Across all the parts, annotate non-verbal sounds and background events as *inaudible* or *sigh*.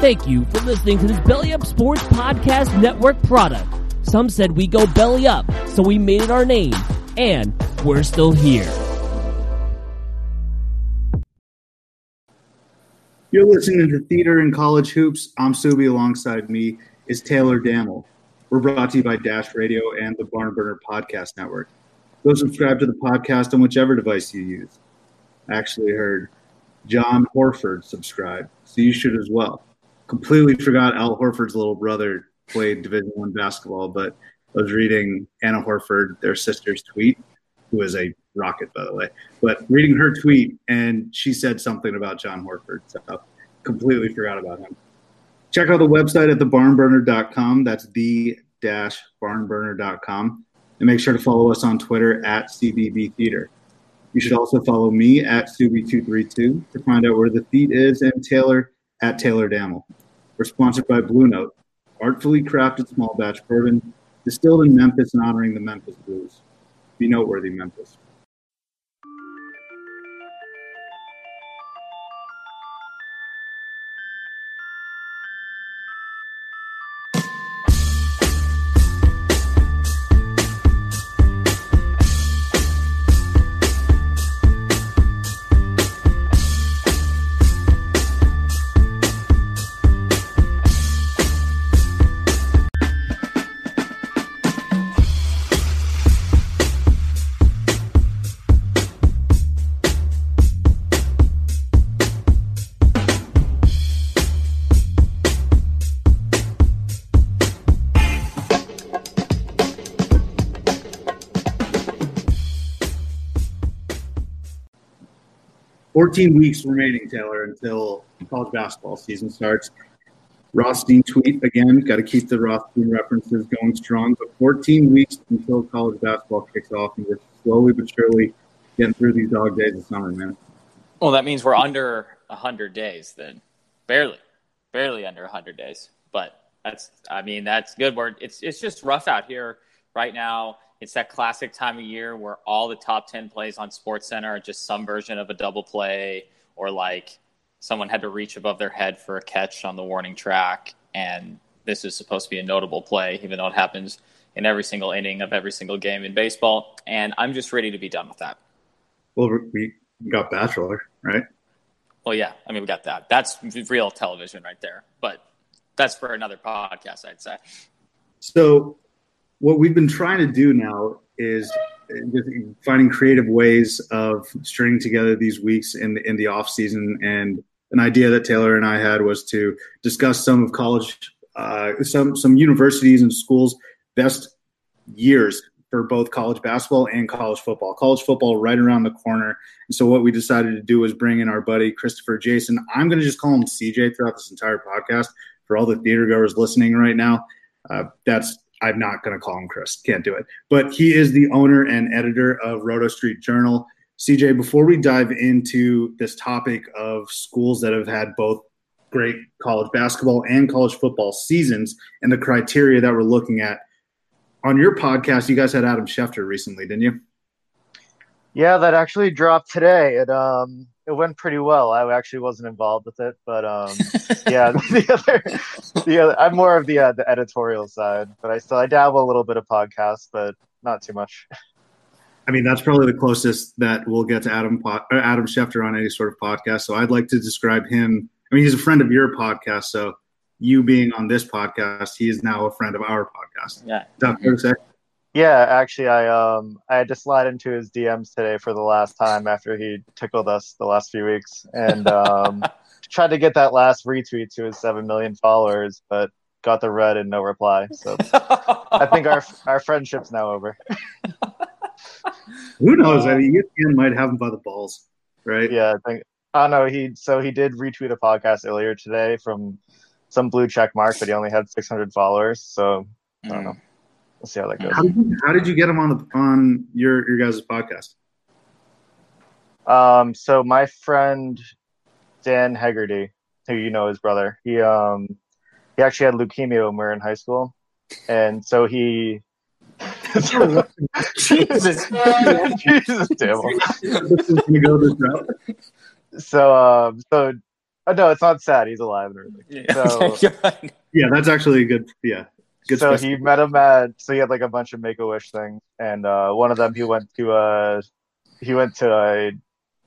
Thank you for listening to this Belly Up Sports Podcast Network product. Some said we go belly up, so we made it our name, and we're still here. You're listening to Theater in College Hoops. I'm Subi. Alongside me is Taylor Dammel. We're brought to you by Dash Radio and the Barn Burner Podcast Network. Go subscribe to the podcast on whichever device you use. I actually heard John Horford subscribe, so you should as well. Completely forgot Al Horford's little brother played Division One basketball, but I was reading Anna Horford, their sister's tweet, who is a rocket, by the way. But reading her tweet, and she said something about John Horford, so completely forgot about him. Check out the website at thebarnburner.com. That's the dash barnburner.com. And make sure to follow us on Twitter at CBB Theater. You should also follow me at Subi232 to find out where the feet is and Taylor at Taylor Dammel. We're sponsored by Blue Note, artfully crafted small batch bourbon distilled in Memphis and honoring the Memphis Blues. Be noteworthy, Memphis. 14 weeks remaining, Taylor, until college basketball season starts. Rothstein tweet again. Got to keep the Rothstein references going strong. But 14 weeks until college basketball kicks off, and we're slowly but surely getting through these dog days of summer, man. Well, that means we're under 100 days then. Barely, barely under 100 days. But that's, I mean, that's good. Word. it's it's just rough out here right now. It's that classic time of year where all the top 10 plays on SportsCenter are just some version of a double play or like someone had to reach above their head for a catch on the warning track. And this is supposed to be a notable play, even though it happens in every single inning of every single game in baseball. And I'm just ready to be done with that. Well, we got Bachelor, right? Well, yeah. I mean, we got that. That's real television right there. But that's for another podcast, I'd say. So what we've been trying to do now is finding creative ways of stringing together these weeks in the, in the off season. And an idea that Taylor and I had was to discuss some of college, uh, some some universities and schools' best years for both college basketball and college football. College football right around the corner. And so what we decided to do was bring in our buddy Christopher Jason. I'm going to just call him CJ throughout this entire podcast for all the theater goers listening right now. Uh, that's I'm not going to call him Chris. Can't do it. But he is the owner and editor of Rotostreet Journal. CJ, before we dive into this topic of schools that have had both great college basketball and college football seasons and the criteria that we're looking at, on your podcast, you guys had Adam Schefter recently, didn't you? Yeah, that actually dropped today. It um it went pretty well. I actually wasn't involved with it, but um, *laughs* yeah, *laughs* the other, the other, I'm more of the uh, the editorial side, but I still I dabble a little bit of podcasts, but not too much. *laughs* I mean, that's probably the closest that we'll get to Adam Adam Schefter on any sort of podcast. So I'd like to describe him. I mean, he's a friend of your podcast, so you being on this podcast, he is now a friend of our podcast. Yeah, is that fair to say? Yeah, actually, I um I had to slide into his DMs today for the last time after he tickled us the last few weeks, and um *laughs* tried to get that last retweet to his seven million followers, but got the red and no reply. So I think our *laughs* our friendship's now over. Who knows? I mean, ESPN might have him by the balls, right? Yeah, I think. I don't know. He so he did retweet a podcast earlier today from some blue check mark, but he only had 600 followers. So I don't know. We'll see how that goes. How did you, how did you get him on the on your your guys' podcast? Um, so my friend Dan Hegarty, who you know his brother, he um he actually had leukemia when we were in high school, and so he. Jesus, *laughs* Jesus, damn. so, um, so Oh, no, it's not sad. He's alive and everything. So, *laughs* yeah, that's actually a good. Yeah, good. so he met him at. So he had like a bunch of Make a Wish things, and uh, one of them he went to a he went to a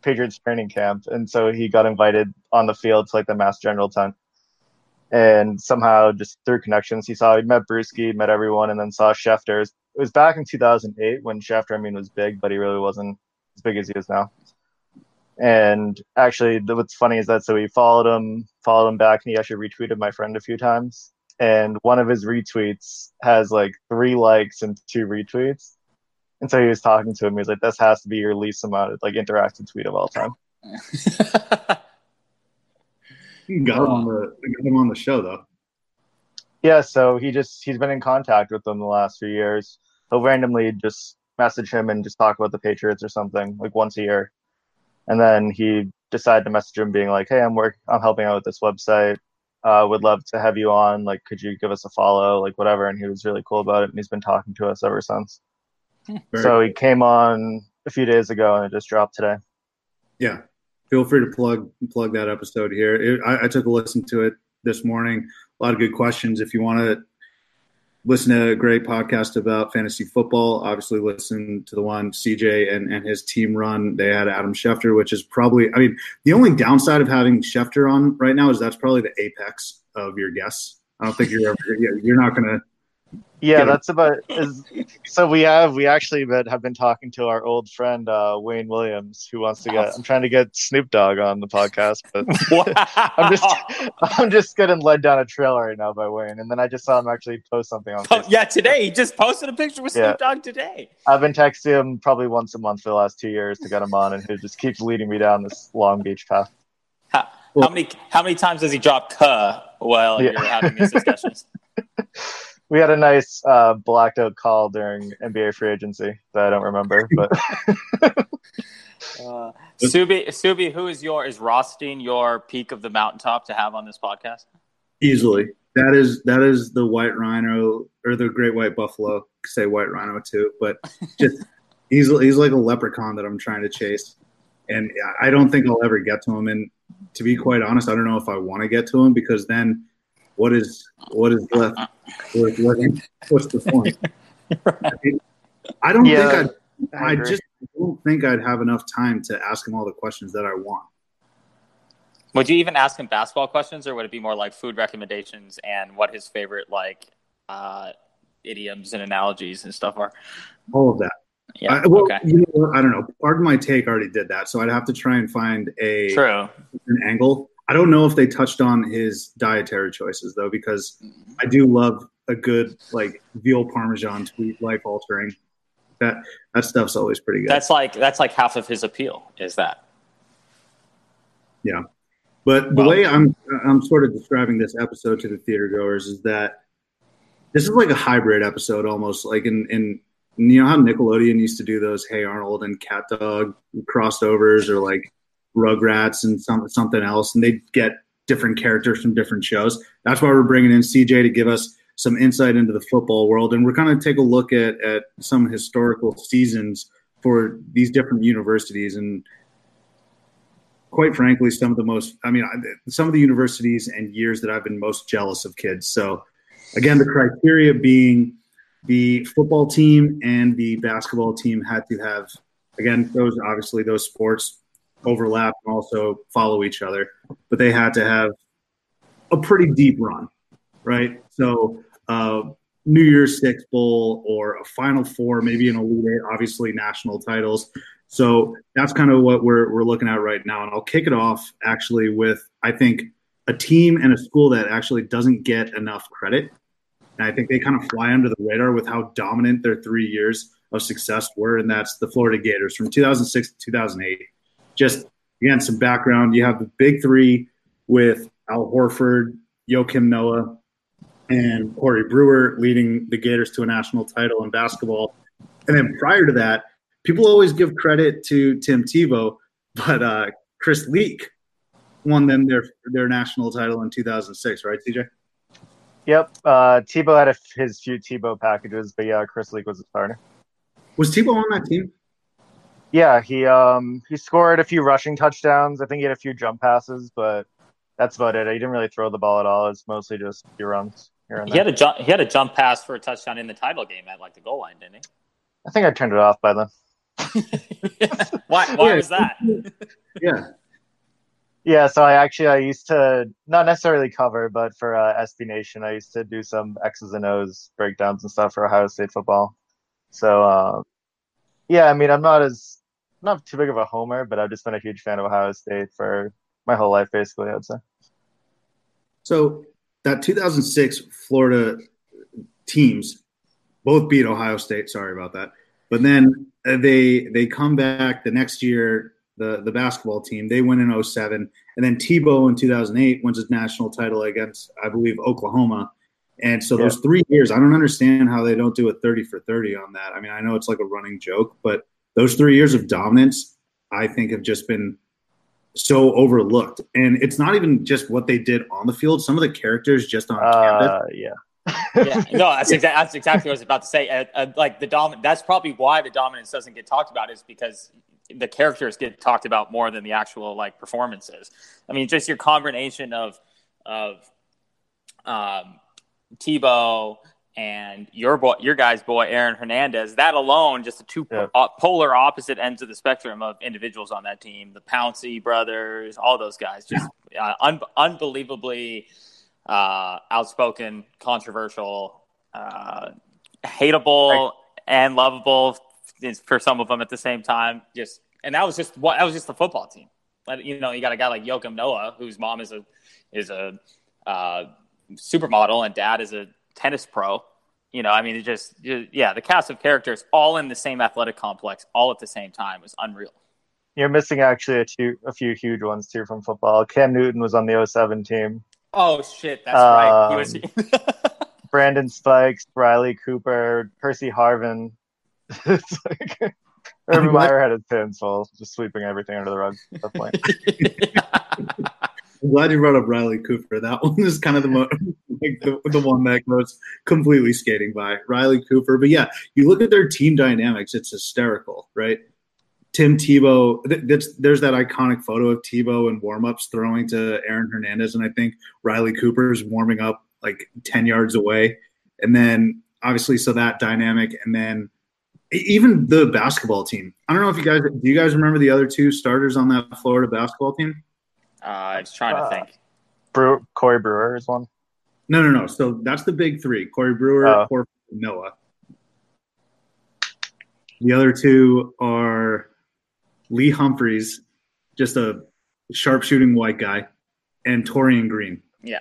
Patriots training camp, and so he got invited on the field to like the Mass General tent. And somehow, just through connections, he saw he met Bruschi, met everyone, and then saw Schefter. It was back in 2008 when Schefter, I mean, was big, but he really wasn't as big as he is now. And actually, what's funny is that so he followed him, followed him back, and he actually retweeted my friend a few times. And one of his retweets has like three likes and two retweets. And so he was talking to him. He was like, "This has to be your least amount of like interactive tweet of all time." *laughs* You got him on the got him on the show though. Yeah, so he just he's been in contact with them the last few years. He'll randomly just message him and just talk about the Patriots or something like once a year, and then he decided to message him being like, "Hey, I'm work I'm helping out with this website. Uh, would love to have you on. Like, could you give us a follow? Like, whatever." And he was really cool about it, and he's been talking to us ever since. Very so he came on a few days ago, and it just dropped today. Yeah, feel free to plug plug that episode here. It, I, I, took a listen to it this morning. A lot of good questions. If you want to listen to a great podcast about fantasy football, obviously listen to the one CJ and, and his team run. They had Adam Schefter, which is probably, I mean, the only downside of having Schefter on right now is that's probably the apex of your guests. I don't think you're ever, you're not going to yeah, that's about. Is, so we have we actually been, have been talking to our old friend uh, Wayne Williams, who wants to get. I'm trying to get Snoop Dogg on the podcast, but *laughs* *laughs* I'm just *laughs* I'm just getting led down a trail right now by Wayne, and then I just saw him actually post something on. Oh, yeah, today he just posted a picture with yeah. Snoop Dogg today. I've been texting him probably once a month for the last two years to get him on, and he just keeps leading me down this Long Beach path. How, how many how many times does he drop "cuh" while yeah. you're having these discussions? We had a nice uh, blacked out call during NBA free agency that I don't remember, but. *laughs* *laughs* uh, Subi, Subi, who is your is Rothstein your peak of the mountaintop to have on this podcast? Easily, that is that is the white rhino or the great white buffalo. Say white rhino too, but *laughs* just he's he's like a leprechaun that I'm trying to chase, and I don't think I'll ever get to him. And to be quite honest, I don't know if I want to get to him because then what is what is left worth living? What's the point? *laughs* right. I don't yeah, think I'd, I, I just don't think I'd have enough time to ask him all the questions that I want. Would you even ask him basketball questions, or would it be more like food recommendations and what his favorite like uh, idioms and analogies and stuff are? All of that. Yeah. I, well, okay. You know, I don't know. Pardon My Take already did that, so I'd have to try and find a true an angle. I don't know if they touched on his dietary choices though, because I do love a good like veal parmesan tweet, life altering. That that stuff's always pretty good. That's like that's like half of his appeal. Is that? Yeah, but the way I'm I'm sort of describing this episode to the theater goers is that this is like a hybrid episode, almost like in in you know how Nickelodeon used to do those Hey Arnold and Cat Dog crossovers, or like Rugrats and some, something else, and they get different characters from different shows. That's why we're bringing in CJ to give us some insight into the football world, and we're going to take a look at at some historical seasons for these different universities and quite frankly some of the most i mean some of the universities and years that i've been most jealous of kids so again the criteria being the football team and the basketball team had to have again those obviously those sports overlap and also follow each other, but they had to have a pretty deep run, right? So, uh, New Year's Six Bowl or a Final Four, maybe an Elite Eight, obviously national titles. So that's kind of what we're, we're looking at right now. And I'll kick it off actually with, I think, a team and a school that actually doesn't get enough credit. And I think they kind of fly under the radar with how dominant their three years of success were. And that's the Florida Gators from 2006 to 2008 just again some background. You have the big three with Al Horford, Joakim Noah, and Corey Brewer leading the Gators to a national title in basketball. And then prior to that, people always give credit to Tim Tebow, but uh, Chris Leak won them their their national title in 2006, right, CJ? Yep. Uh, Tebow had a, his few Tebow packages, but yeah, Chris Leak was a starter. Was Tebow on that team? Yeah, he um he scored a few rushing touchdowns. I think he had a few jump passes, but that's about it. He didn't really throw the ball at all. It's mostly just your runs. He had a jump. He had a jump pass for a touchdown in the title game at like the goal line, didn't he? I think I turned it off by then. *laughs* why? Why Yeah. was that? *laughs* Yeah. Yeah, so I actually I used to not necessarily cover, but for uh, SB Nation, I used to do some X's and O's breakdowns and stuff for Ohio State football. So uh, yeah, I mean I'm not as not too big of a homer, but I've just been a huge fan of Ohio State for my whole life, basically. I'd say. So that 2006 Florida teams both beat Ohio State. Sorry about that. But then uh, they they come back the next year. The the basketball team they win in 07. and then Tebow in 2008 wins his national title against I believe Oklahoma. And so those three years, I don't understand how they don't do a 30 for 30 on that. I mean, I know it's like a running joke, but those three years of dominance, I think, have just been so overlooked. And it's not even just what they did on the field. Some of the characters just on campus. Uh, yeah. *laughs* yeah, no, that's exactly that's exactly what I was about to say. Uh, uh, like the dominant, that's probably why the dominance doesn't get talked about is because the characters get talked about more than the actual like performances. I mean, just your combination of of um, Tebow and your boy, your guy's boy, Aaron Hernandez. That alone, just the two Yeah. po- polar opposite ends of the spectrum of individuals on that team. The Pouncy brothers, all those guys, just uh, un- unbelievably uh, outspoken, controversial, uh, hateable, and lovable for some of them at the same time. Just and that was just what that was just the football team. Like, you know, you got a guy like Joakim Noah, whose mom is a is a uh, supermodel and dad is a tennis pro. You know, I mean, it just yeah, the cast of characters all in the same athletic complex, all at the same time, was unreal. You're missing actually a few, a few huge ones too from football. Cam Newton was on the 07 team. Oh shit, that's right. He was. Um, *laughs* Brandon Spikes, Riley Cooper, Percy Harvin. *laughs* it's like Urban Meyer had his pins full, just sweeping everything under the rug at that point. *laughs* I'm glad you brought up Riley Cooper. That *laughs* one is kind of the mo- like the, the one that goes completely skating by Riley Cooper. But yeah, you look at their team dynamics; it's hysterical, right? Tim Tebow. th- That's, there's that iconic photo of Tebow in warmups throwing to Aaron Hernandez, and I think Riley Cooper is warming up like ten yards away, and then obviously so that dynamic, and then even the basketball team. I don't know if you guys do. You guys remember the other two starters on that Florida basketball team? Uh, I was trying to Uh, think. Brew, Corey Brewer is one. No, no, no. So that's the big three: Corey Brewer, Oh. Horford, and Noah. The other two are Lee Humphreys, just a sharpshooting white guy, and Taurean Green. Yeah.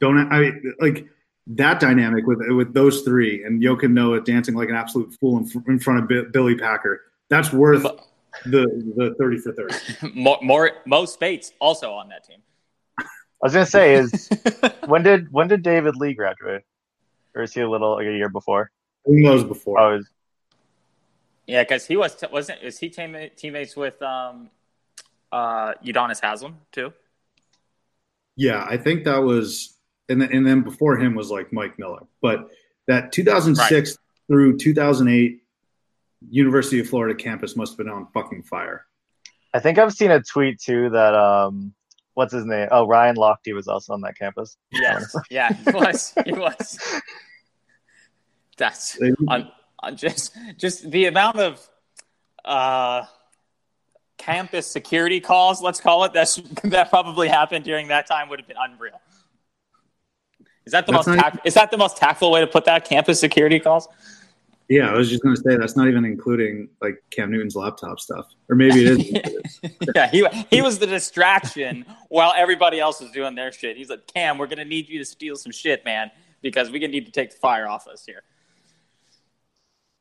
Don't I like that dynamic with with those three and Joakim Noah dancing like an absolute fool in, in front of Bi- Billy Packer? That's worth the the thirty for thirty. *laughs* More, more Mo Speights also on that team. I was gonna say is *laughs* when did when did David Lee graduate, or is he a little like a year before? Who knows before? Oh, is- yeah, because he was wasn't is he teammate, teammates with um uh Udonis Haslem too? Yeah, I think that was, and then, and then before him was like Mike Miller. But that 2006 through 2008 University of Florida campus must have been on fucking fire. I think I've seen a tweet too that um, what's his name? Oh, Ryan Lochte was also on that campus. Yes, *laughs* yeah, he was. He was. That's They- on, on just just the amount of uh, campus security calls, let's call it, that's *laughs* that probably happened during that time would have been unreal. Is that the That's most not- tact- is that the most tactful way to put that? Campus security calls. Yeah, I was just gonna say that's not even including like Cam Newton's laptop stuff, or maybe it is. *laughs* yeah, he he was the distraction while everybody else was doing their shit. He's like, Cam, we're gonna need you to steal some shit, man, because we gonna need to take the fire off us here.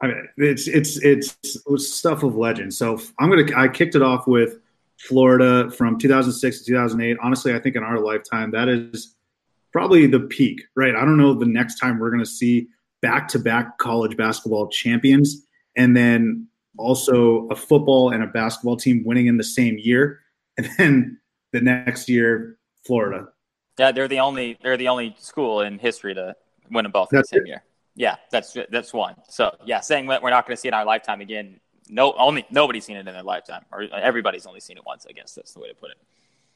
I mean, it's it's it's stuff of legend. So I'm gonna I kicked it off with Florida from 2006 to 2008. Honestly, I think in our lifetime that is probably the peak, right? I don't know the next time we're gonna see back to back college basketball champions, and then also a football and a basketball team winning in the same year, *laughs* and then the next year Florida. Yeah, they're the only they're the only school in history to win them both That's in the same it. year. Yeah, that's that's one. So yeah, saying that we're not going to see it in our lifetime again. No, only nobody's seen it in their lifetime, or everybody's only seen it once. I guess that's the way to put it.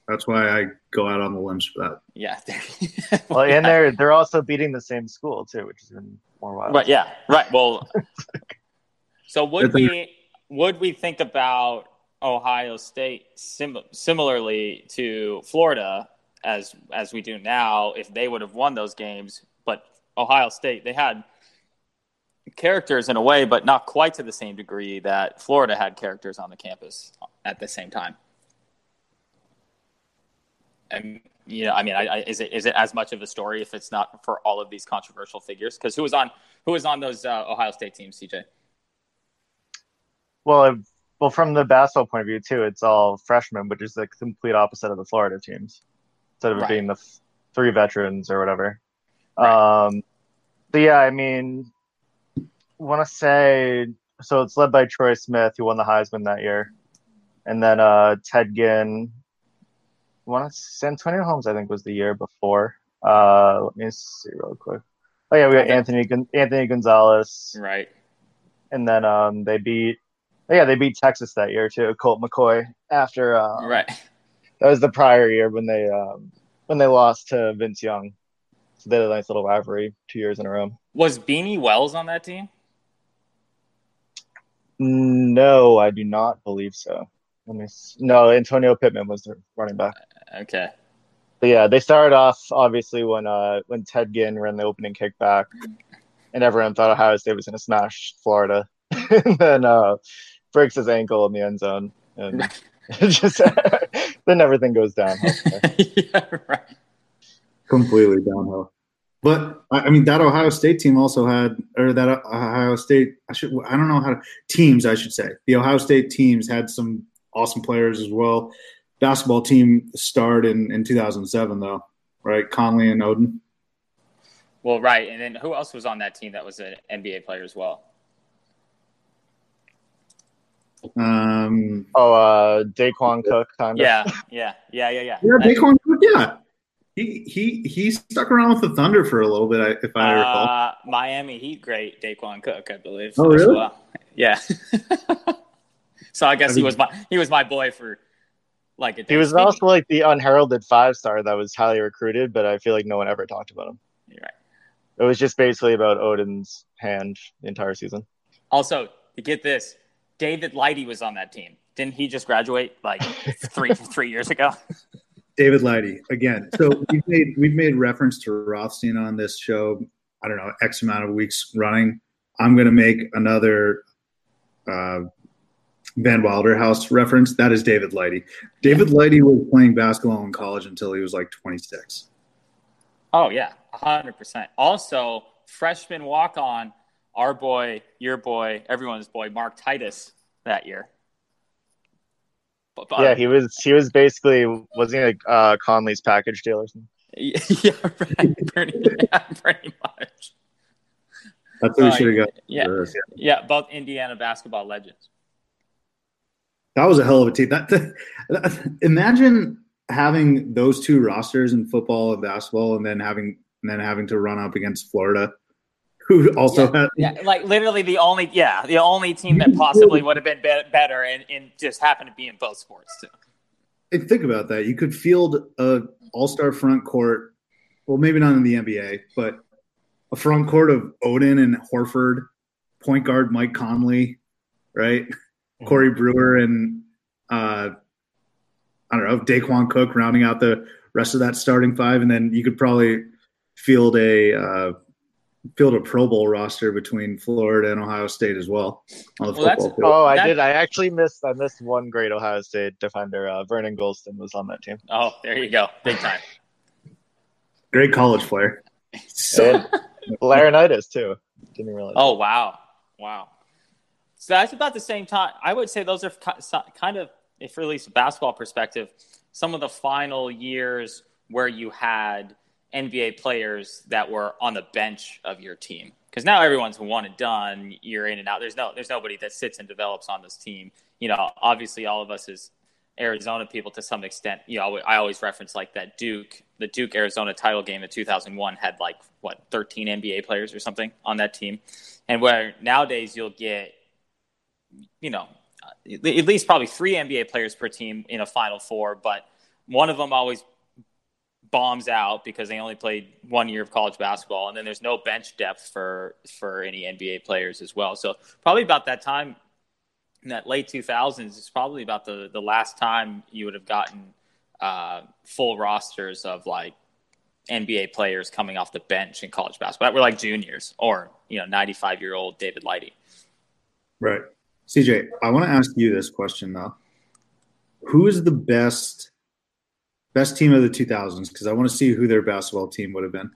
That's why I go out on the limbs for that. Yeah. *laughs* well, and they're they're also beating the same school too, which is even more wild. But yeah, right. Well, *laughs* so would we would we think about Ohio State sim- similarly to Florida as as we do now if they would have won those games? But Ohio State they had characters in a way, but not quite to the same degree that Florida had characters on the campus at the same time. And you know, I mean, I, I, is it is it as much of a story if it's not for all of these controversial figures? Because who was on who was on those uh, Ohio State teams, CJ? Well, well, from the basketball point of view too, it's all freshmen, which is the complete opposite of the Florida teams. Instead of right. being the f- three veterans or whatever. Right. Um, but yeah, I mean, want to say so. It's led by Troy Smith, who won the Heisman that year, and then uh, Ted Ginn. Santonio Holmes? I think was the year before. Uh, let me see real quick. Oh yeah, we got Anthony Anthony Gonzalez. Right. And then um, they beat. Oh, yeah, they beat Texas that year too. Colt McCoy after. Uh, right. That was the prior year when they um, when they lost to Vince Young. So they had a nice little rivalry two years in a row. Was Beanie Wells on that team? No, I do not believe so. Let me. No, Antonio Pittman was the running back. Okay. But yeah, they started off obviously when uh when Ted Ginn ran the opening kickback, and everyone thought Ohio State was going to smash Florida, *laughs* and then uh breaks his ankle in the end zone, and *laughs* *laughs* just then everything goes downhill. yeah, right. Completely downhill. But I mean, that Ohio State team also had, or that Ohio State, I should, I don't know how to, teams, I should say. The Ohio State teams had some awesome players as well. Basketball team starred in, in 2007, though, right? Conley and Oden. Well, right. And then who else was on that team that was an NBA player as well? Um. Oh, uh, Daequan Cook, kind of. Yeah, yeah, yeah, yeah, yeah. Yeah, Daequan Cook. Yeah, he he he stuck around with the Thunder for a little bit, if I recall. Uh, Miami Heat great Daequan Cook, I believe. Oh, really? Well. Yeah. *laughs* so I guess I mean, he was my he was my boy for like. He was also like the unheralded five star that was highly recruited, but I feel like no one ever talked about him. You're right. It was just basically about Oden's hand the entire season. Also, to get this, David Lighty was on that team. Didn't he just graduate like *laughs* three three years ago? David Lighty again. So we've made we've made reference to Rothstein on this show. I don't know X amount of weeks running. I'm going to make another uh, Van Wilder House reference. That is David Lighty. David Lighty was playing basketball in college until he was like 26. Oh yeah, 100. percent Also, freshman walk on, our boy, your boy, everyone's boy, Mark Titus that year yeah, he was he was basically wasn't he like uh, Conley's package deal or something? *laughs* Yeah, right. *laughs* pretty, yeah, pretty much. That's what uh, we should have got. Yeah, yeah, both Indiana basketball legends. That was a hell of a team. That, imagine having those two rosters in football and basketball, and then having and then having to run up against Florida who also yeah, had yeah, like literally the only yeah the only team that possibly would have been be- better and, and just happened to be in both sports too. And think about that. You could field a all-star front court. Well, maybe not in the NBA, but a front court of Oden and Horford, point guard Mike Conley, right? Corey Brewer and uh, I don't know Daequan Cook rounding out the rest of that starting five, and then you could probably field a uh, field a Pro Bowl roster between Florida and Ohio State as well on the well, football field. Oh, I did. I actually missed. I missed one great Ohio State defender. Uh, Vernon Gholston was on that team. Oh, there you go, big time. great college player. So *laughs* Laurinaitis too. Didn't realize. Oh wow, wow. So that's about the same time. I would say those are kind of, if at least a basketball perspective, some of the final years where you had NBA players that were on the bench of your team? Because now everyone's one and done. You're in and out. There's no there's nobody that sits and develops on this team. You know, obviously all of us as Arizona people to some extent. You know, I always reference like that Duke, the Duke Arizona title game in 2001 had like what 13 NBA players or something on that team, and where nowadays you'll get, you know, at least probably three NBA players per team in a Final Four, but one of them always bombs out because they only played one year of college basketball, and then there's no bench depth for for any NBA players as well. So probably about that time in that late 2000s is probably about the the last time you would have gotten uh, full rosters of like NBA players coming off the bench in college basketball that were like juniors or you know 95 year old David Lighty. Right, CJ. I want to ask you this question though. Who is the best best team of the 2000s? Because I want to see who their basketball team would have been.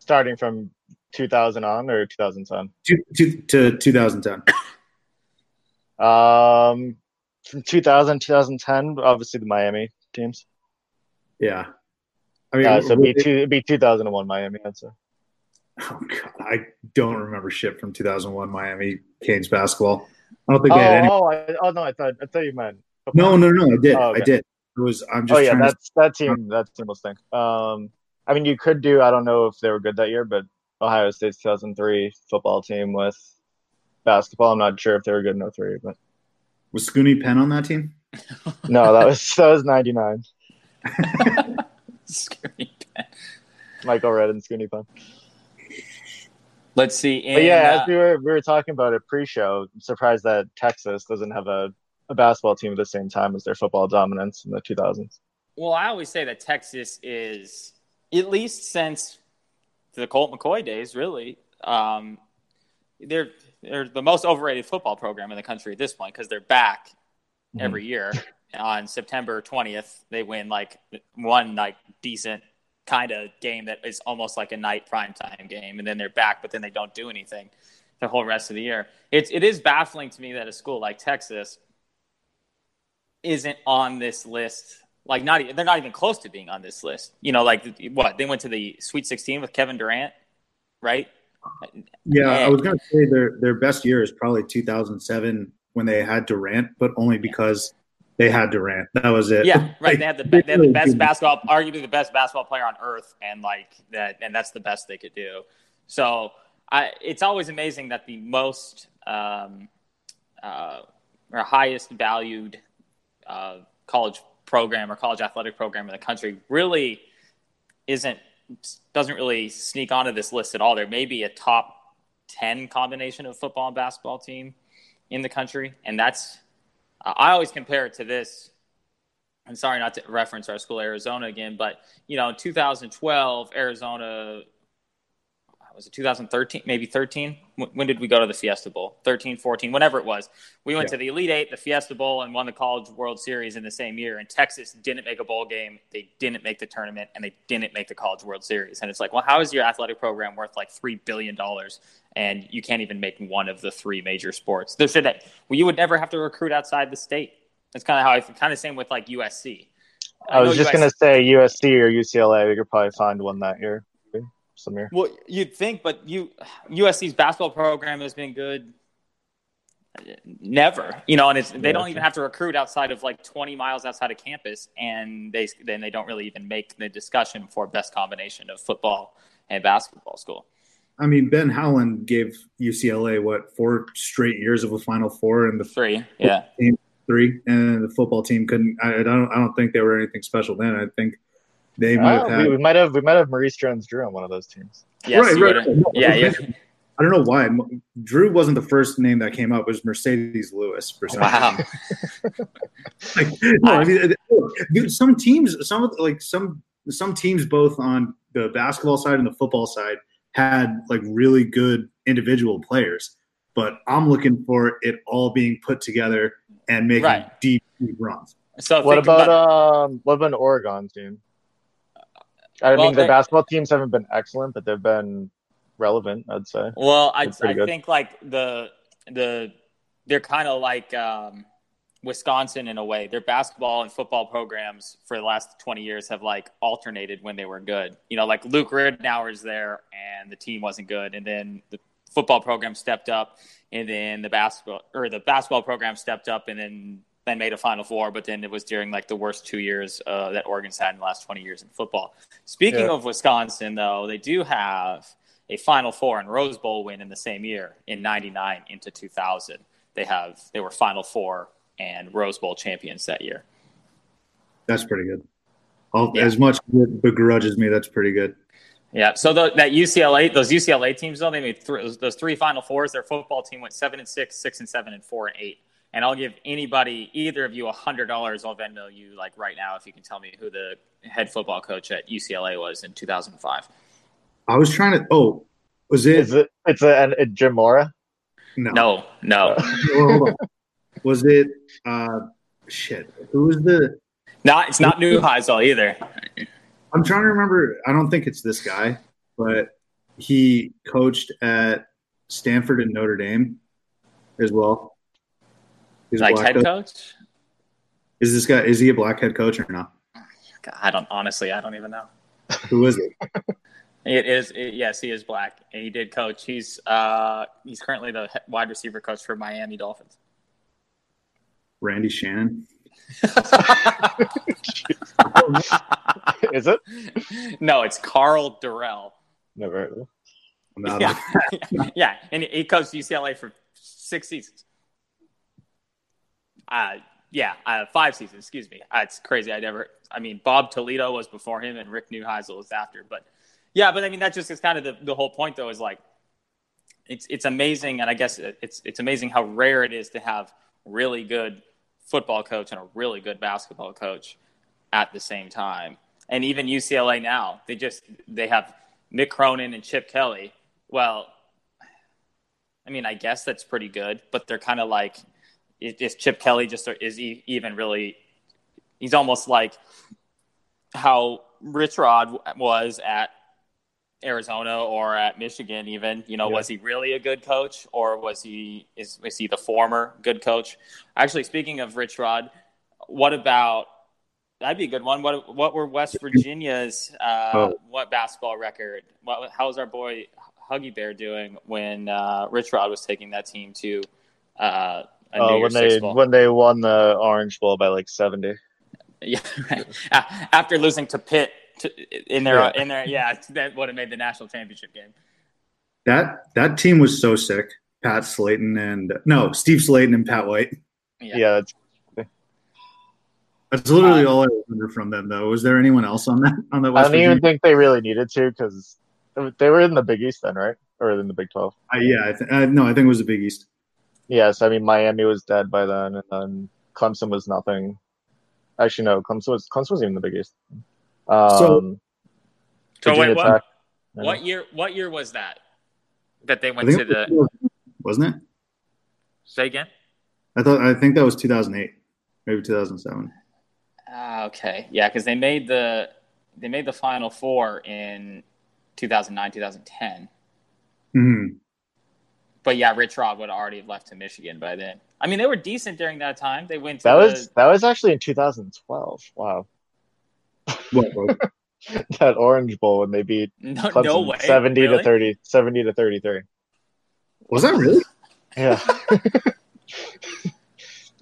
Starting from 2000 on or 2010? To, to, to 2010. Um, from 2000 2010, obviously the Miami teams. Yeah, I mean, uh, so it'd be, two, it'd be 2001 Miami, say. Oh god, I don't remember shit from 2001 Miami Canes basketball. I don't think oh, they had any. Oh, I, oh no, I thought I thought you meant. No, no, no, I did. Oh, okay. I did. It was. I'm just. Oh yeah, that's to... that team. That team was thing. Um, I mean, you could do. I don't know if they were good that year, but Ohio State's 2003 football team with basketball. I'm not sure if they were good in 03, but was Scoonie Penn on that team? no, that was that was 99. *laughs* *laughs* Scoonie Penn. Michael Redd and Scoonie Penn. Let's see. Yeah, uh, as we were we were talking about it pre-show, I'm surprised that Texas doesn't have a, a basketball team at the same time as their football dominance in the 2000s. Well, I always say that Texas is at least since the Colt McCoy days, really. Um, they're they're the most overrated football program in the country at this point because they're back mm-hmm. every year. On September 20th, they win like one like decent kind of game that is almost like a night primetime game, and then they're back, but then they don't do anything the whole rest of the year. It's it is baffling to me that a school like Texas isn't on this list. Like not they're not even close to being on this list. You know, like what they went to the Sweet 16 with Kevin Durant, right? Yeah, and, I was going to say their their best year is probably 2007 when they had Durant, but only because they had Durant. That was it. Yeah, *laughs* right. They had the they had the best *laughs* basketball, arguably the best basketball player on earth, and like that, and that's the best they could do. So I, it's always amazing that the most um, uh, or highest valued uh, college program or college athletic program in the country really isn't doesn't really sneak onto this list at all. There may be a top 10 combination of football and basketball team in the country. And that's, I always compare it to this. I'm sorry not to reference our school, Arizona, again, but, you know, in 2012, Arizona was it 2013, maybe 13? When did we go to the Fiesta Bowl? 13, 14, whatever it was. We went yeah. to the Elite Eight, the Fiesta Bowl, and won the College World Series in the same year. And Texas didn't make a bowl game. They didn't make the tournament, and they didn't make the College World Series. And it's like, well, how is your athletic program worth like $3 billion and you can't even make one of the three major sports? There should, well, you would never have to recruit outside the state. That's kind of how I kind of same with like USC. I, I was just going to say USC or UCLA. We could probably find one that year. Samir. Well, you'd think, but you USC's basketball program has been good. Uh, never, you know, and it's, they yeah, don't even have to recruit outside of like 20 miles outside of campus, and they then they don't really even make the discussion for best combination of football and basketball school. I mean, Ben Howland gave UCLA what four straight years of a Final Four, and the three, yeah, team, three, and the football team couldn't. I, I don't, I don't think they were anything special then. I think they might have had, we, we, might have we might have Maurice Jones-Drew on one of those teams. Yes, right, right. yeah, yeah. I don't know why Drew wasn't the first name that came up. It was Marcedes Lewis for some wow. *laughs* like, no, I mean, dude, some teams, some like some some teams, both on the basketball side and the football side, had like really good individual players. But I'm looking for it all being put together and making right. deep, deep runs. So what about, about um what about an Oregon team? I well, mean, the basketball teams haven't been excellent, but they've been relevant. I'd say. Well, I, I think like the the they're kind of like um, Wisconsin in a way. Their basketball and football programs for the last twenty years have like alternated when they were good. You know, like Luke Ridnour's there, and the team wasn't good, and then the football program stepped up, and then the basketball or the basketball program stepped up, and then then made a Final Four, but then it was during like the worst two years uh, that Oregon's had in the last 20 years in football. Speaking yeah. of Wisconsin, though, they do have a Final Four and Rose Bowl win in the same year in '99 into 2000. They have they were Final Four and Rose Bowl champions that year. That's pretty good. Yeah. As much as it begrudges me, that's pretty good. Yeah. So the, that UCLA, those UCLA teams though, they made those three Final Fours. Their football team went seven and six, six and seven, and four and eight. And I'll give anybody, either of you, a hundred dollars. I'll Venmo you like right now if you can tell me who the head football coach at UCLA was in 2005. I was trying to. Oh, was it? Is it? It's a, a Jim Mora. no. No, no, *laughs* Well, hold on. Was it? Uh, shit. Who was the? not it's not Neuheisel either. I'm trying to remember. I don't think it's this guy, but he coached at Stanford and Notre Dame as well. He's Like black head coach. coach. Is this guy? Is he a black head coach or not? God, I don't honestly, I don't even know. *laughs* Who is it? It is it, yes, he is black, and he did coach. He's uh he's currently the wide receiver coach for Miami Dolphins. Randy Shannon. *laughs* Is it? no, it's Karl Dorrell. Never heard of it. I'm out Yeah, *laughs* yeah, and he coached UCLA for six seasons. Uh, yeah, uh, five seasons. Excuse me. Uh, it's crazy. I never. I mean, Bob Toledo was before him, and Rick Neuheisel was after. But yeah, but I mean, that just is kind of the, the whole point, though. Is like, it's it's amazing, and I guess it's it's amazing how rare it is to have really good football coach and a really good basketball coach at the same time. And even UCLA now, they just they have Mick Cronin and Chip Kelly. Well, I mean, I guess that's pretty good, but they're kind of like, is Chip Kelly just is he even really? He's almost like how Rich Rod was at Arizona or at Michigan. Even you know, Yeah. was he really a good coach, or was he is is he the former good coach? Actually, speaking of Rich Rod, what about that'd be a good one. What what were West Virginia's uh, Oh. what basketball record? What how's our boy Huggy Bear doing when uh, Rich Rod was taking that team to uh, Oh, when Year's they Six bowl? when they won the Orange Bowl by like seventy. Yeah, right. After losing to Pitt to, in their Yeah. in their yeah, that would have made the national championship game. that that team was so sick. Pat Slaton and no Steve Slaton and Pat White. Yeah. Yeah, it's, That's literally Uh, all I remember from them. Though, was there anyone else on that on that I West don't even think they really needed to because they were in the Big East then, right? Or in the Big Twelve. Uh, yeah, I th- uh, no, I think it was the Big East. Yes, I mean Miami was dead by then, and then Clemson was nothing. Actually, no, Clemson was Clemson was even the biggest. Um, So- So wait, what, Tech, yeah. what year? What year was that? That they went to the was, wasn't it? say again. I thought I think that was 2008, maybe 2007. Ah, okay, yeah, because they made the they made the final four in 2009, 2010. hmm But yeah, Rich Rod would already have already left to Michigan by then. I mean, they were decent during that time. They went to That the, was that was actually in 2012. Wow, What? what? *laughs* that Orange Bowl when they beat no, Clemson no way 70 really? to 30, 70 to 33. Was that really? Yeah, *laughs*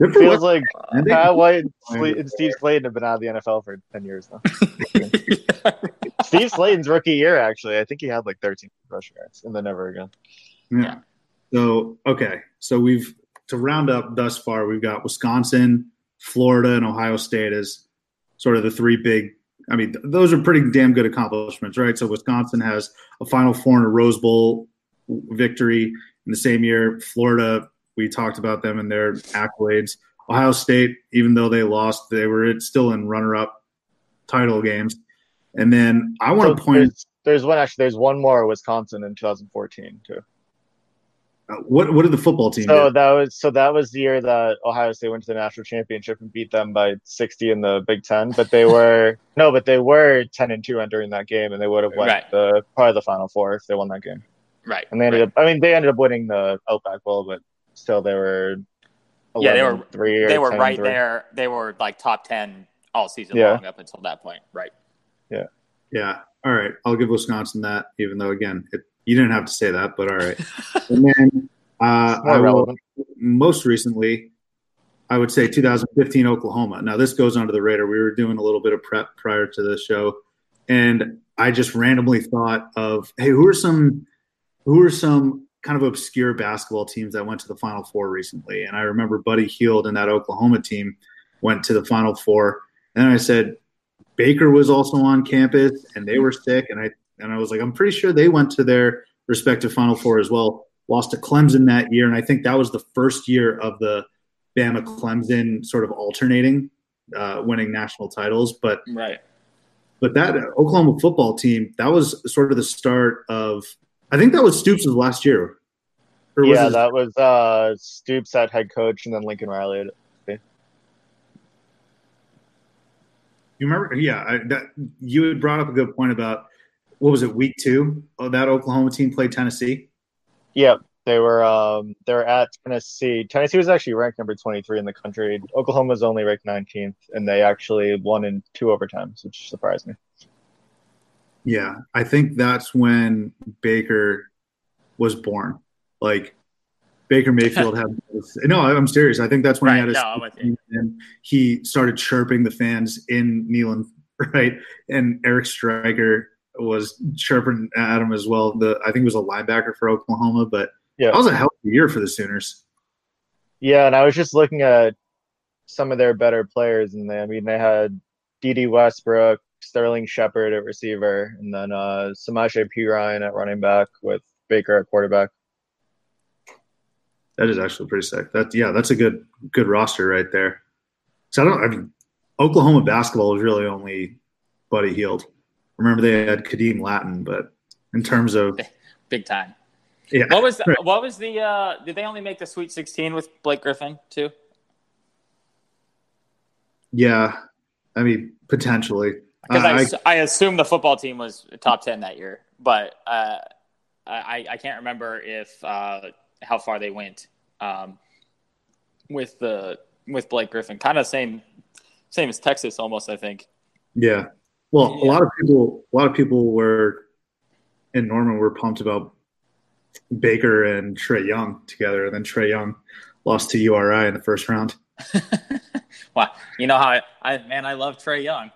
It feels like I think- Pat White and Steve Slaton have been out of the NFL for 10 years now. *laughs* Steve Slaton's rookie year, actually, I think he had like 13 rushing yards, and then never again. Yeah. So okay, so we've to round up thus far, we've got Wisconsin, Florida, and Ohio State as sort of the three big. I mean, th- those are pretty damn good accomplishments, right? So Wisconsin has a Final Four and a Rose Bowl victory in the same year. Florida, we talked about them and their accolades. Ohio State, even though they lost, they were still in runner-up title games. And then I want So to point. there's, there's one actually. There's one more Wisconsin in 2014 too. What what did the football team So do? that was so that was the year that Ohio State went to the national championship and beat them by 60 in the Big Ten. But they *laughs* were no, but they were 10 and two entering that game, and they would have won Right. the probably the Final Four if they won that game. right. And they ended right. up. I mean, they ended up winning the Outback Bowl, but still they were. Yeah, they were- three. they were right there. They were like top ten all season Yeah. long up until that point. Right. Yeah. Yeah. All right. I'll give Wisconsin that, even though again, it, you didn't have to say that, but all right. and then *laughs* uh, I will, most recently, I would say 2015 Oklahoma. Now this goes onto the radar. We were doing a little bit of prep prior to the show, and I just randomly thought of, hey, who are some, who are some kind of obscure basketball teams that went to the Final Four recently? And I remember Buddy Hield and that Oklahoma team went to the Final Four. And I said Baker was also on campus and they were sick. And I and I was like, I'm pretty sure they went to their respective Final Four as well. Lost to Clemson that year, and I think that was the first year of the Bama Clemson sort of alternating, uh, winning national titles. But right. But that Oklahoma football team, that was sort of the start of. I think that was Stoops' last year. yeah, his, that was uh, Stoops at head coach, and then Lincoln Riley. You remember? Yeah, I, that you had brought up a good point about what was it, week two? Oh, that Oklahoma team played Tennessee. Yep, they were um, they're at Tennessee. Tennessee was actually ranked number twenty three in the country. Oklahoma was only ranked nineteenth, and they actually won in two overtimes, which surprised me. Yeah, I think that's when Baker was born. Like Baker Mayfield had. No, I'm serious. I think that's when right, he had his. No, and he started chirping the fans in Neyland, *laughs* right? And Eric Striker was chirping at him as well. The I think he was a linebacker for Oklahoma, but yeah, that was a healthy year for the Sooners. Yeah, and I was just looking at some of their better players, and they, I mean, they had Dede Westbrook, Sterling Shepard at receiver, and then uh, Samaje Perine at running back with Baker at quarterback. That is actually pretty sick. That yeah, that's a good good roster right there. So I don't. I mean, Oklahoma basketball is really only Buddy Hield. Remember they had Khadeem Lattin, but in terms of big time. Yeah. What was the, what was the uh did they only make the Sweet 16 with Blake Griffin too? Yeah. I mean, potentially. Because uh, I, I, I assume the football team was top 10 that year, but uh, I, I can't remember if uh, how far they went um, with the with Blake Griffin. Kind of same same as Texas almost, I think. Yeah. Well, yeah. a lot of people a lot of people were in Norman were pumped about Baker and Trae Young together, and then Trae Young lost to URI in the first round. *laughs* wow, you know how I, I man, I love Trae Young.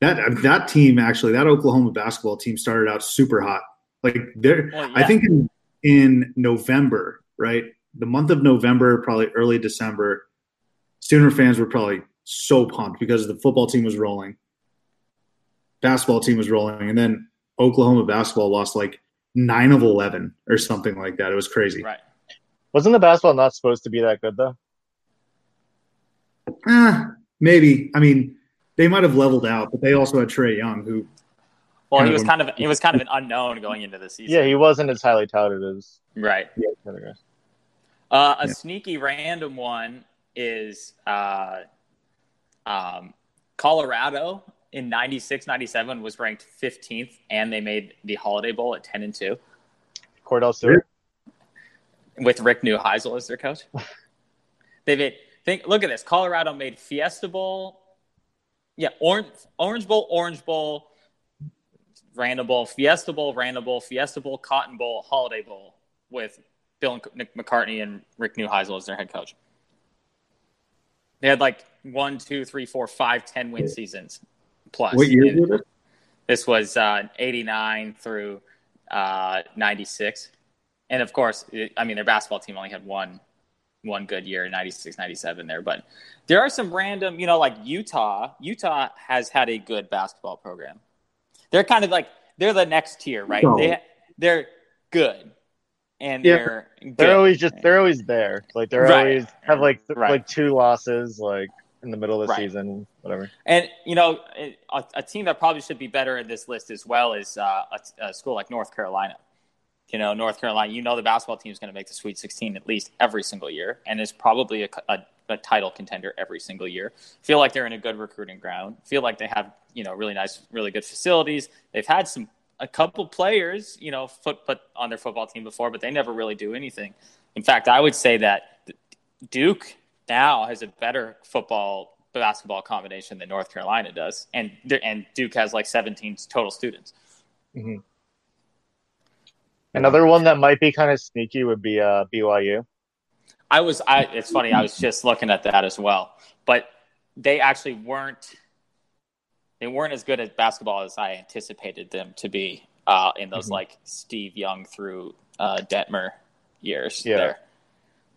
That uh, that team actually, that Oklahoma basketball team started out super hot. Like there, well, yeah. I think in, in November, right, the month of November, probably early December, Sooner fans were probably so pumped because the football team was rolling, basketball team was rolling, and then Oklahoma basketball lost like nine of eleven or something like that. It was crazy. Right. Wasn't the basketball not supposed to be that good though? Eh, maybe. I mean, they might have leveled out, but they also had Trae Young, who. Well, he was kind of he was kind of an *laughs* unknown going into the season. Yeah, he wasn't as highly touted as right. Yeah, uh, a yeah. sneaky random one is uh, um, Colorado in 96, 97 was ranked 15th, and they made the Holiday Bowl at 10 and 2. Kordell Stewart? With Rick Neuheisel as their coach. *laughs* they made, think, look at this. Colorado made Fiesta Bowl. Yeah, Orange, Orange Bowl, Orange Bowl, Randall Bowl, Fiesta Bowl, Randall Bowl, Fiesta Bowl, Cotton Bowl, Holiday Bowl with Bill McCartney and Rick Neuheisel as their head coach. They had like one, two, three, four, five, ten win seasons plus. What year was it? This was uh, 89 through uh, 96. And of course, it, I mean, their basketball team only had one one good year 96 97 there but there are some random you know like utah utah has had a good basketball program they're kind of like they're the next tier right no. they they're good and yeah. they're good. they're always just they're always there like they're right. always have like right. like two losses like in the middle of the right. season, whatever. And you know, a, a, team that probably should be better in this list as well is uh, a, a, school like North Carolina. You know, North Carolina. You know, the basketball team is going to make the Sweet 16 at least every single year, and is probably a, a title contender every single year. Feel like they're in a good recruiting ground. Feel like they have you know really nice, really good facilities. They've had some a couple players, you know, foot put on their football team before, but they never really do anything. In fact, I would say that Duke now has a better football basketball combination than North Carolina does, and and Duke has like 17 total students. Mm-hmm. Another one that might be kind of sneaky would be uh, BYU. I was, I, it's funny, I was just looking at that as well, but they actually weren't, they weren't as good at basketball as I anticipated them to be uh, in those mm-hmm. like Steve Young through uh, Detmer years. Yeah. There.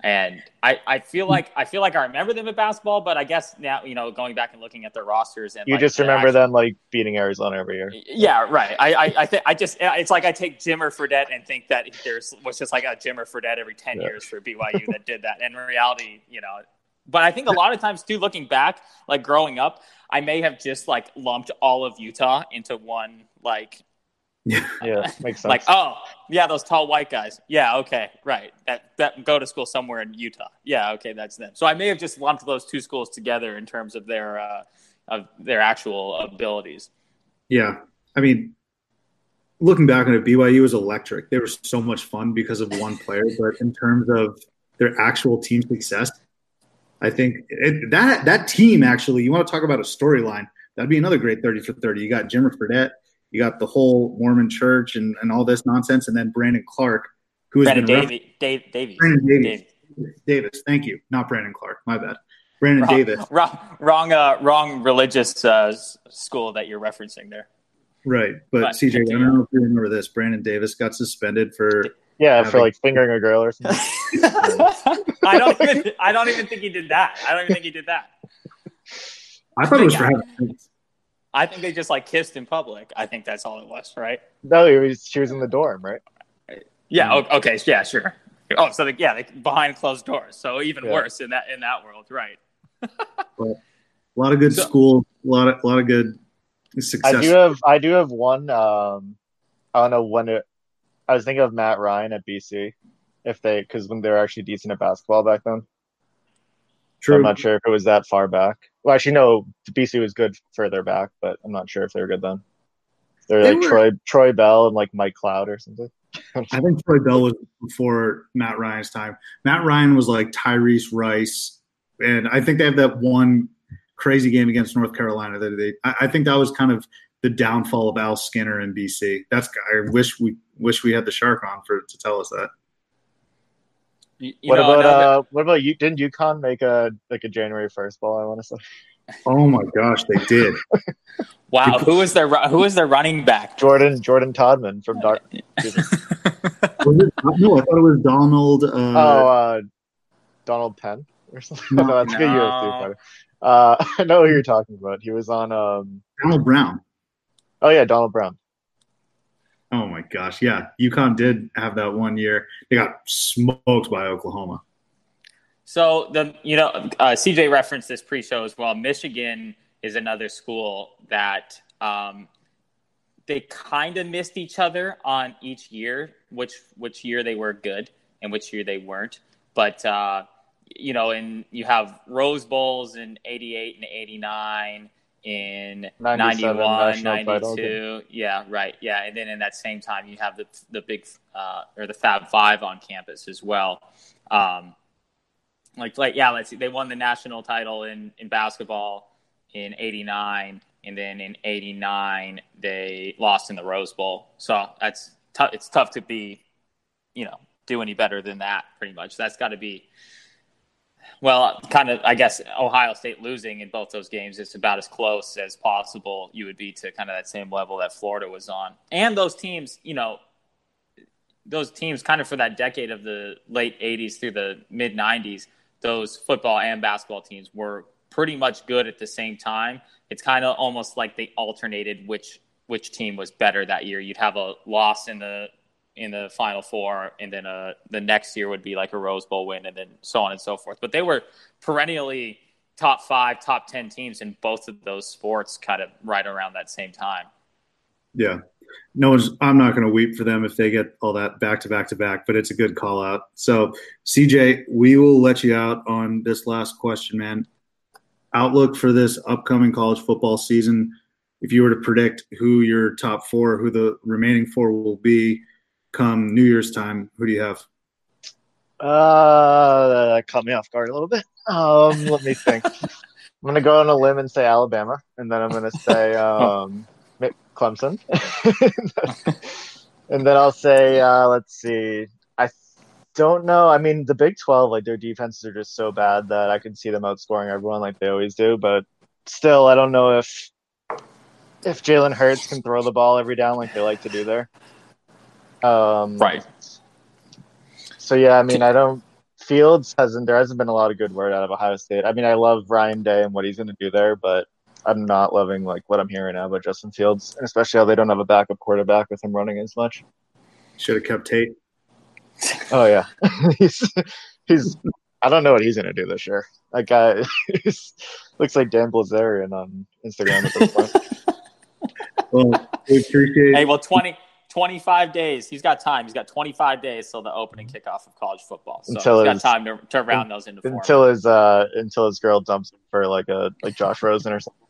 And I, I feel like I feel like I remember them at basketball, but I guess now you know going back and looking at their rosters and You like, just remember actual- them like beating Arizona every year. Yeah, right. I I, I think I just it's like I take Jimmer Fredette and think that there's was just like a Jimmer Fredette every ten Yeah. years for BYU that did that. And in reality, you know, but I think a lot of times too, looking back, like growing up, I may have just like lumped all of Utah into one like Yeah. *laughs* Yeah, makes sense. like oh yeah those tall white guys yeah okay right that that go to school somewhere in Utah yeah okay that's them so I may have just lumped those two schools together in terms of their uh, of their actual abilities Yeah. I mean, looking back on it, BYU was electric. They were so much fun because of one player, but in terms of their actual team success, I think it, that that team actually, you want to talk about a storyline, that'd be another great 30 for 30. You got Jimmer Fredette, you got the whole Mormon church and, and all this nonsense, and then Brandon Clark, who has Brandon been ref- Davy, Dave, Davies Brandon Davies. Davies. Davis. Thank you. Not Brandon Clark. My bad. Brandon wrong, Davis. wrong wrong uh, wrong religious uh, school that you're referencing there Right. But, But CJ, I don't know if you remember this. Brandon Davis got suspended for yeah, for like fingering a girl or something. *laughs* I don't even I don't even think he did that I don't even think he did that I thought it was for having sex. I think they just like kissed in public I think that's all it was right no, he was, she was in the dorm, right? Yeah. Okay. Yeah. Sure. Oh, so they, yeah, they, behind closed doors. So even Yeah. worse in that in that world, right? *laughs* A lot of good So- school, a lot of a lot of good success. I do have I do have one. Um, I don't know when it. I was thinking of Matt Ryan at BC, if they because when they were actually decent at basketball back then. So True. I'm not sure if it was that far back. Well, actually, no. BC was good further back, but I'm not sure if they were good then. They're They like were- Troy Troy Bell and like Mike Cloud or something. I think Troy Bell was before Matt Ryan's time. Matt Ryan was like Tyrese Rice, and I think they have that one crazy game against North Carolina that they. I, I think that was kind of the downfall of Al Skinner in BC. That's I wish we wish we had the shark on for to tell us that. You, you what know, about another- uh? What about you? Didn't UConn make a like a January first ball? I want to say. Oh my gosh, they did. *laughs* wow, who was their who was their running back? Jordan Jordan Todman from Dark. *laughs* Was it, no, I thought it was Donald. Uh, oh, uh, Donald Penn or something. No. *laughs* no, that's a good No. UFC fighter. Uh, I know who you're talking about. He was on. Um, Donald Brown. oh yeah, Donald Brown. Oh my gosh, yeah, UConn did have that one year. They got smoked by Oklahoma. So the you know uh, CJ referenced this pre-show as well. Michigan is another school that um, they kind of missed each other on each year, which which year they were good and which year they weren't. But uh, you know, and you have Rose Bowls in '88 and '89, in 97 91, 92. Yeah, right. Yeah, and then in that same time, you have the the big uh, or the Fab Five on campus as well. Um, like like yeah let's see they won the national title in in basketball in 89 and then in 89 they lost in the rose bowl so that's tough it's tough to be you know do any better than that pretty much that's got to be well kind of i guess ohio state losing in both those games is about as close as possible you would be to kind of that same level that florida was on. And those teams you know those teams kind of for that decade of the late 80s through the mid 90s those football and basketball teams were pretty much good at the same time. It's kind of almost like they alternated which which team was better that year. You'd have a loss in the in the final four and then uh the next year would be like a rose bowl win and then so on and so forth but they were perennially top five top ten teams in both of those sports kind of right around that same time Yeah. No one's I'm not going to weep for them if they get all that back to back to back, but it's a good call out. So, CJ, we will let you out on this last question, man. Outlook for this upcoming college football season. If you were to predict who your top four, who the remaining four will be come New Year's time, who do you have? Uh, that caught me off guard a little bit. Um, let me think. *laughs* I'm gonna go on a limb and say Alabama, and then I'm gonna say *laughs* um, Clemson, *laughs* and then I'll say uh, let's see. I don't know. I mean, the Big Twelve, like their defenses are just so bad that I can see them outscoring everyone like they always do. But still, I don't know if if Jalen Hurts can throw the ball every down like they like to do there. Um, right so yeah, I mean, I don't Fields hasn't. There hasn't been a lot of good word out of Ohio State. I mean, I love Ryan Day and what he's going to do there, but I'm not loving like what I'm hearing now about Justin Fields, and especially how they don't have a backup quarterback with him running as much. Should have kept Tate. Oh yeah, *laughs* he's he's. I don't know what he's going to do this year. That guy looks like Dan Bilzerian on Instagram at this point. *laughs* Well, we appreciate. Hey, well, 20, 25 days. He's got time. He's got 25 days till the opening kickoff of college football. So Until he's got his- time to, to round those into form. until his uh until his girl dumps him for like a like Josh Rosen or something.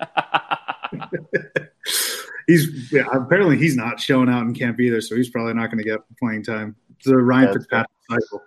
*laughs* He's yeah, apparently he's not showing out in camp either, so he's probably not going to get playing time. It's the Ryan Yeah, Fitzpatrick cycle.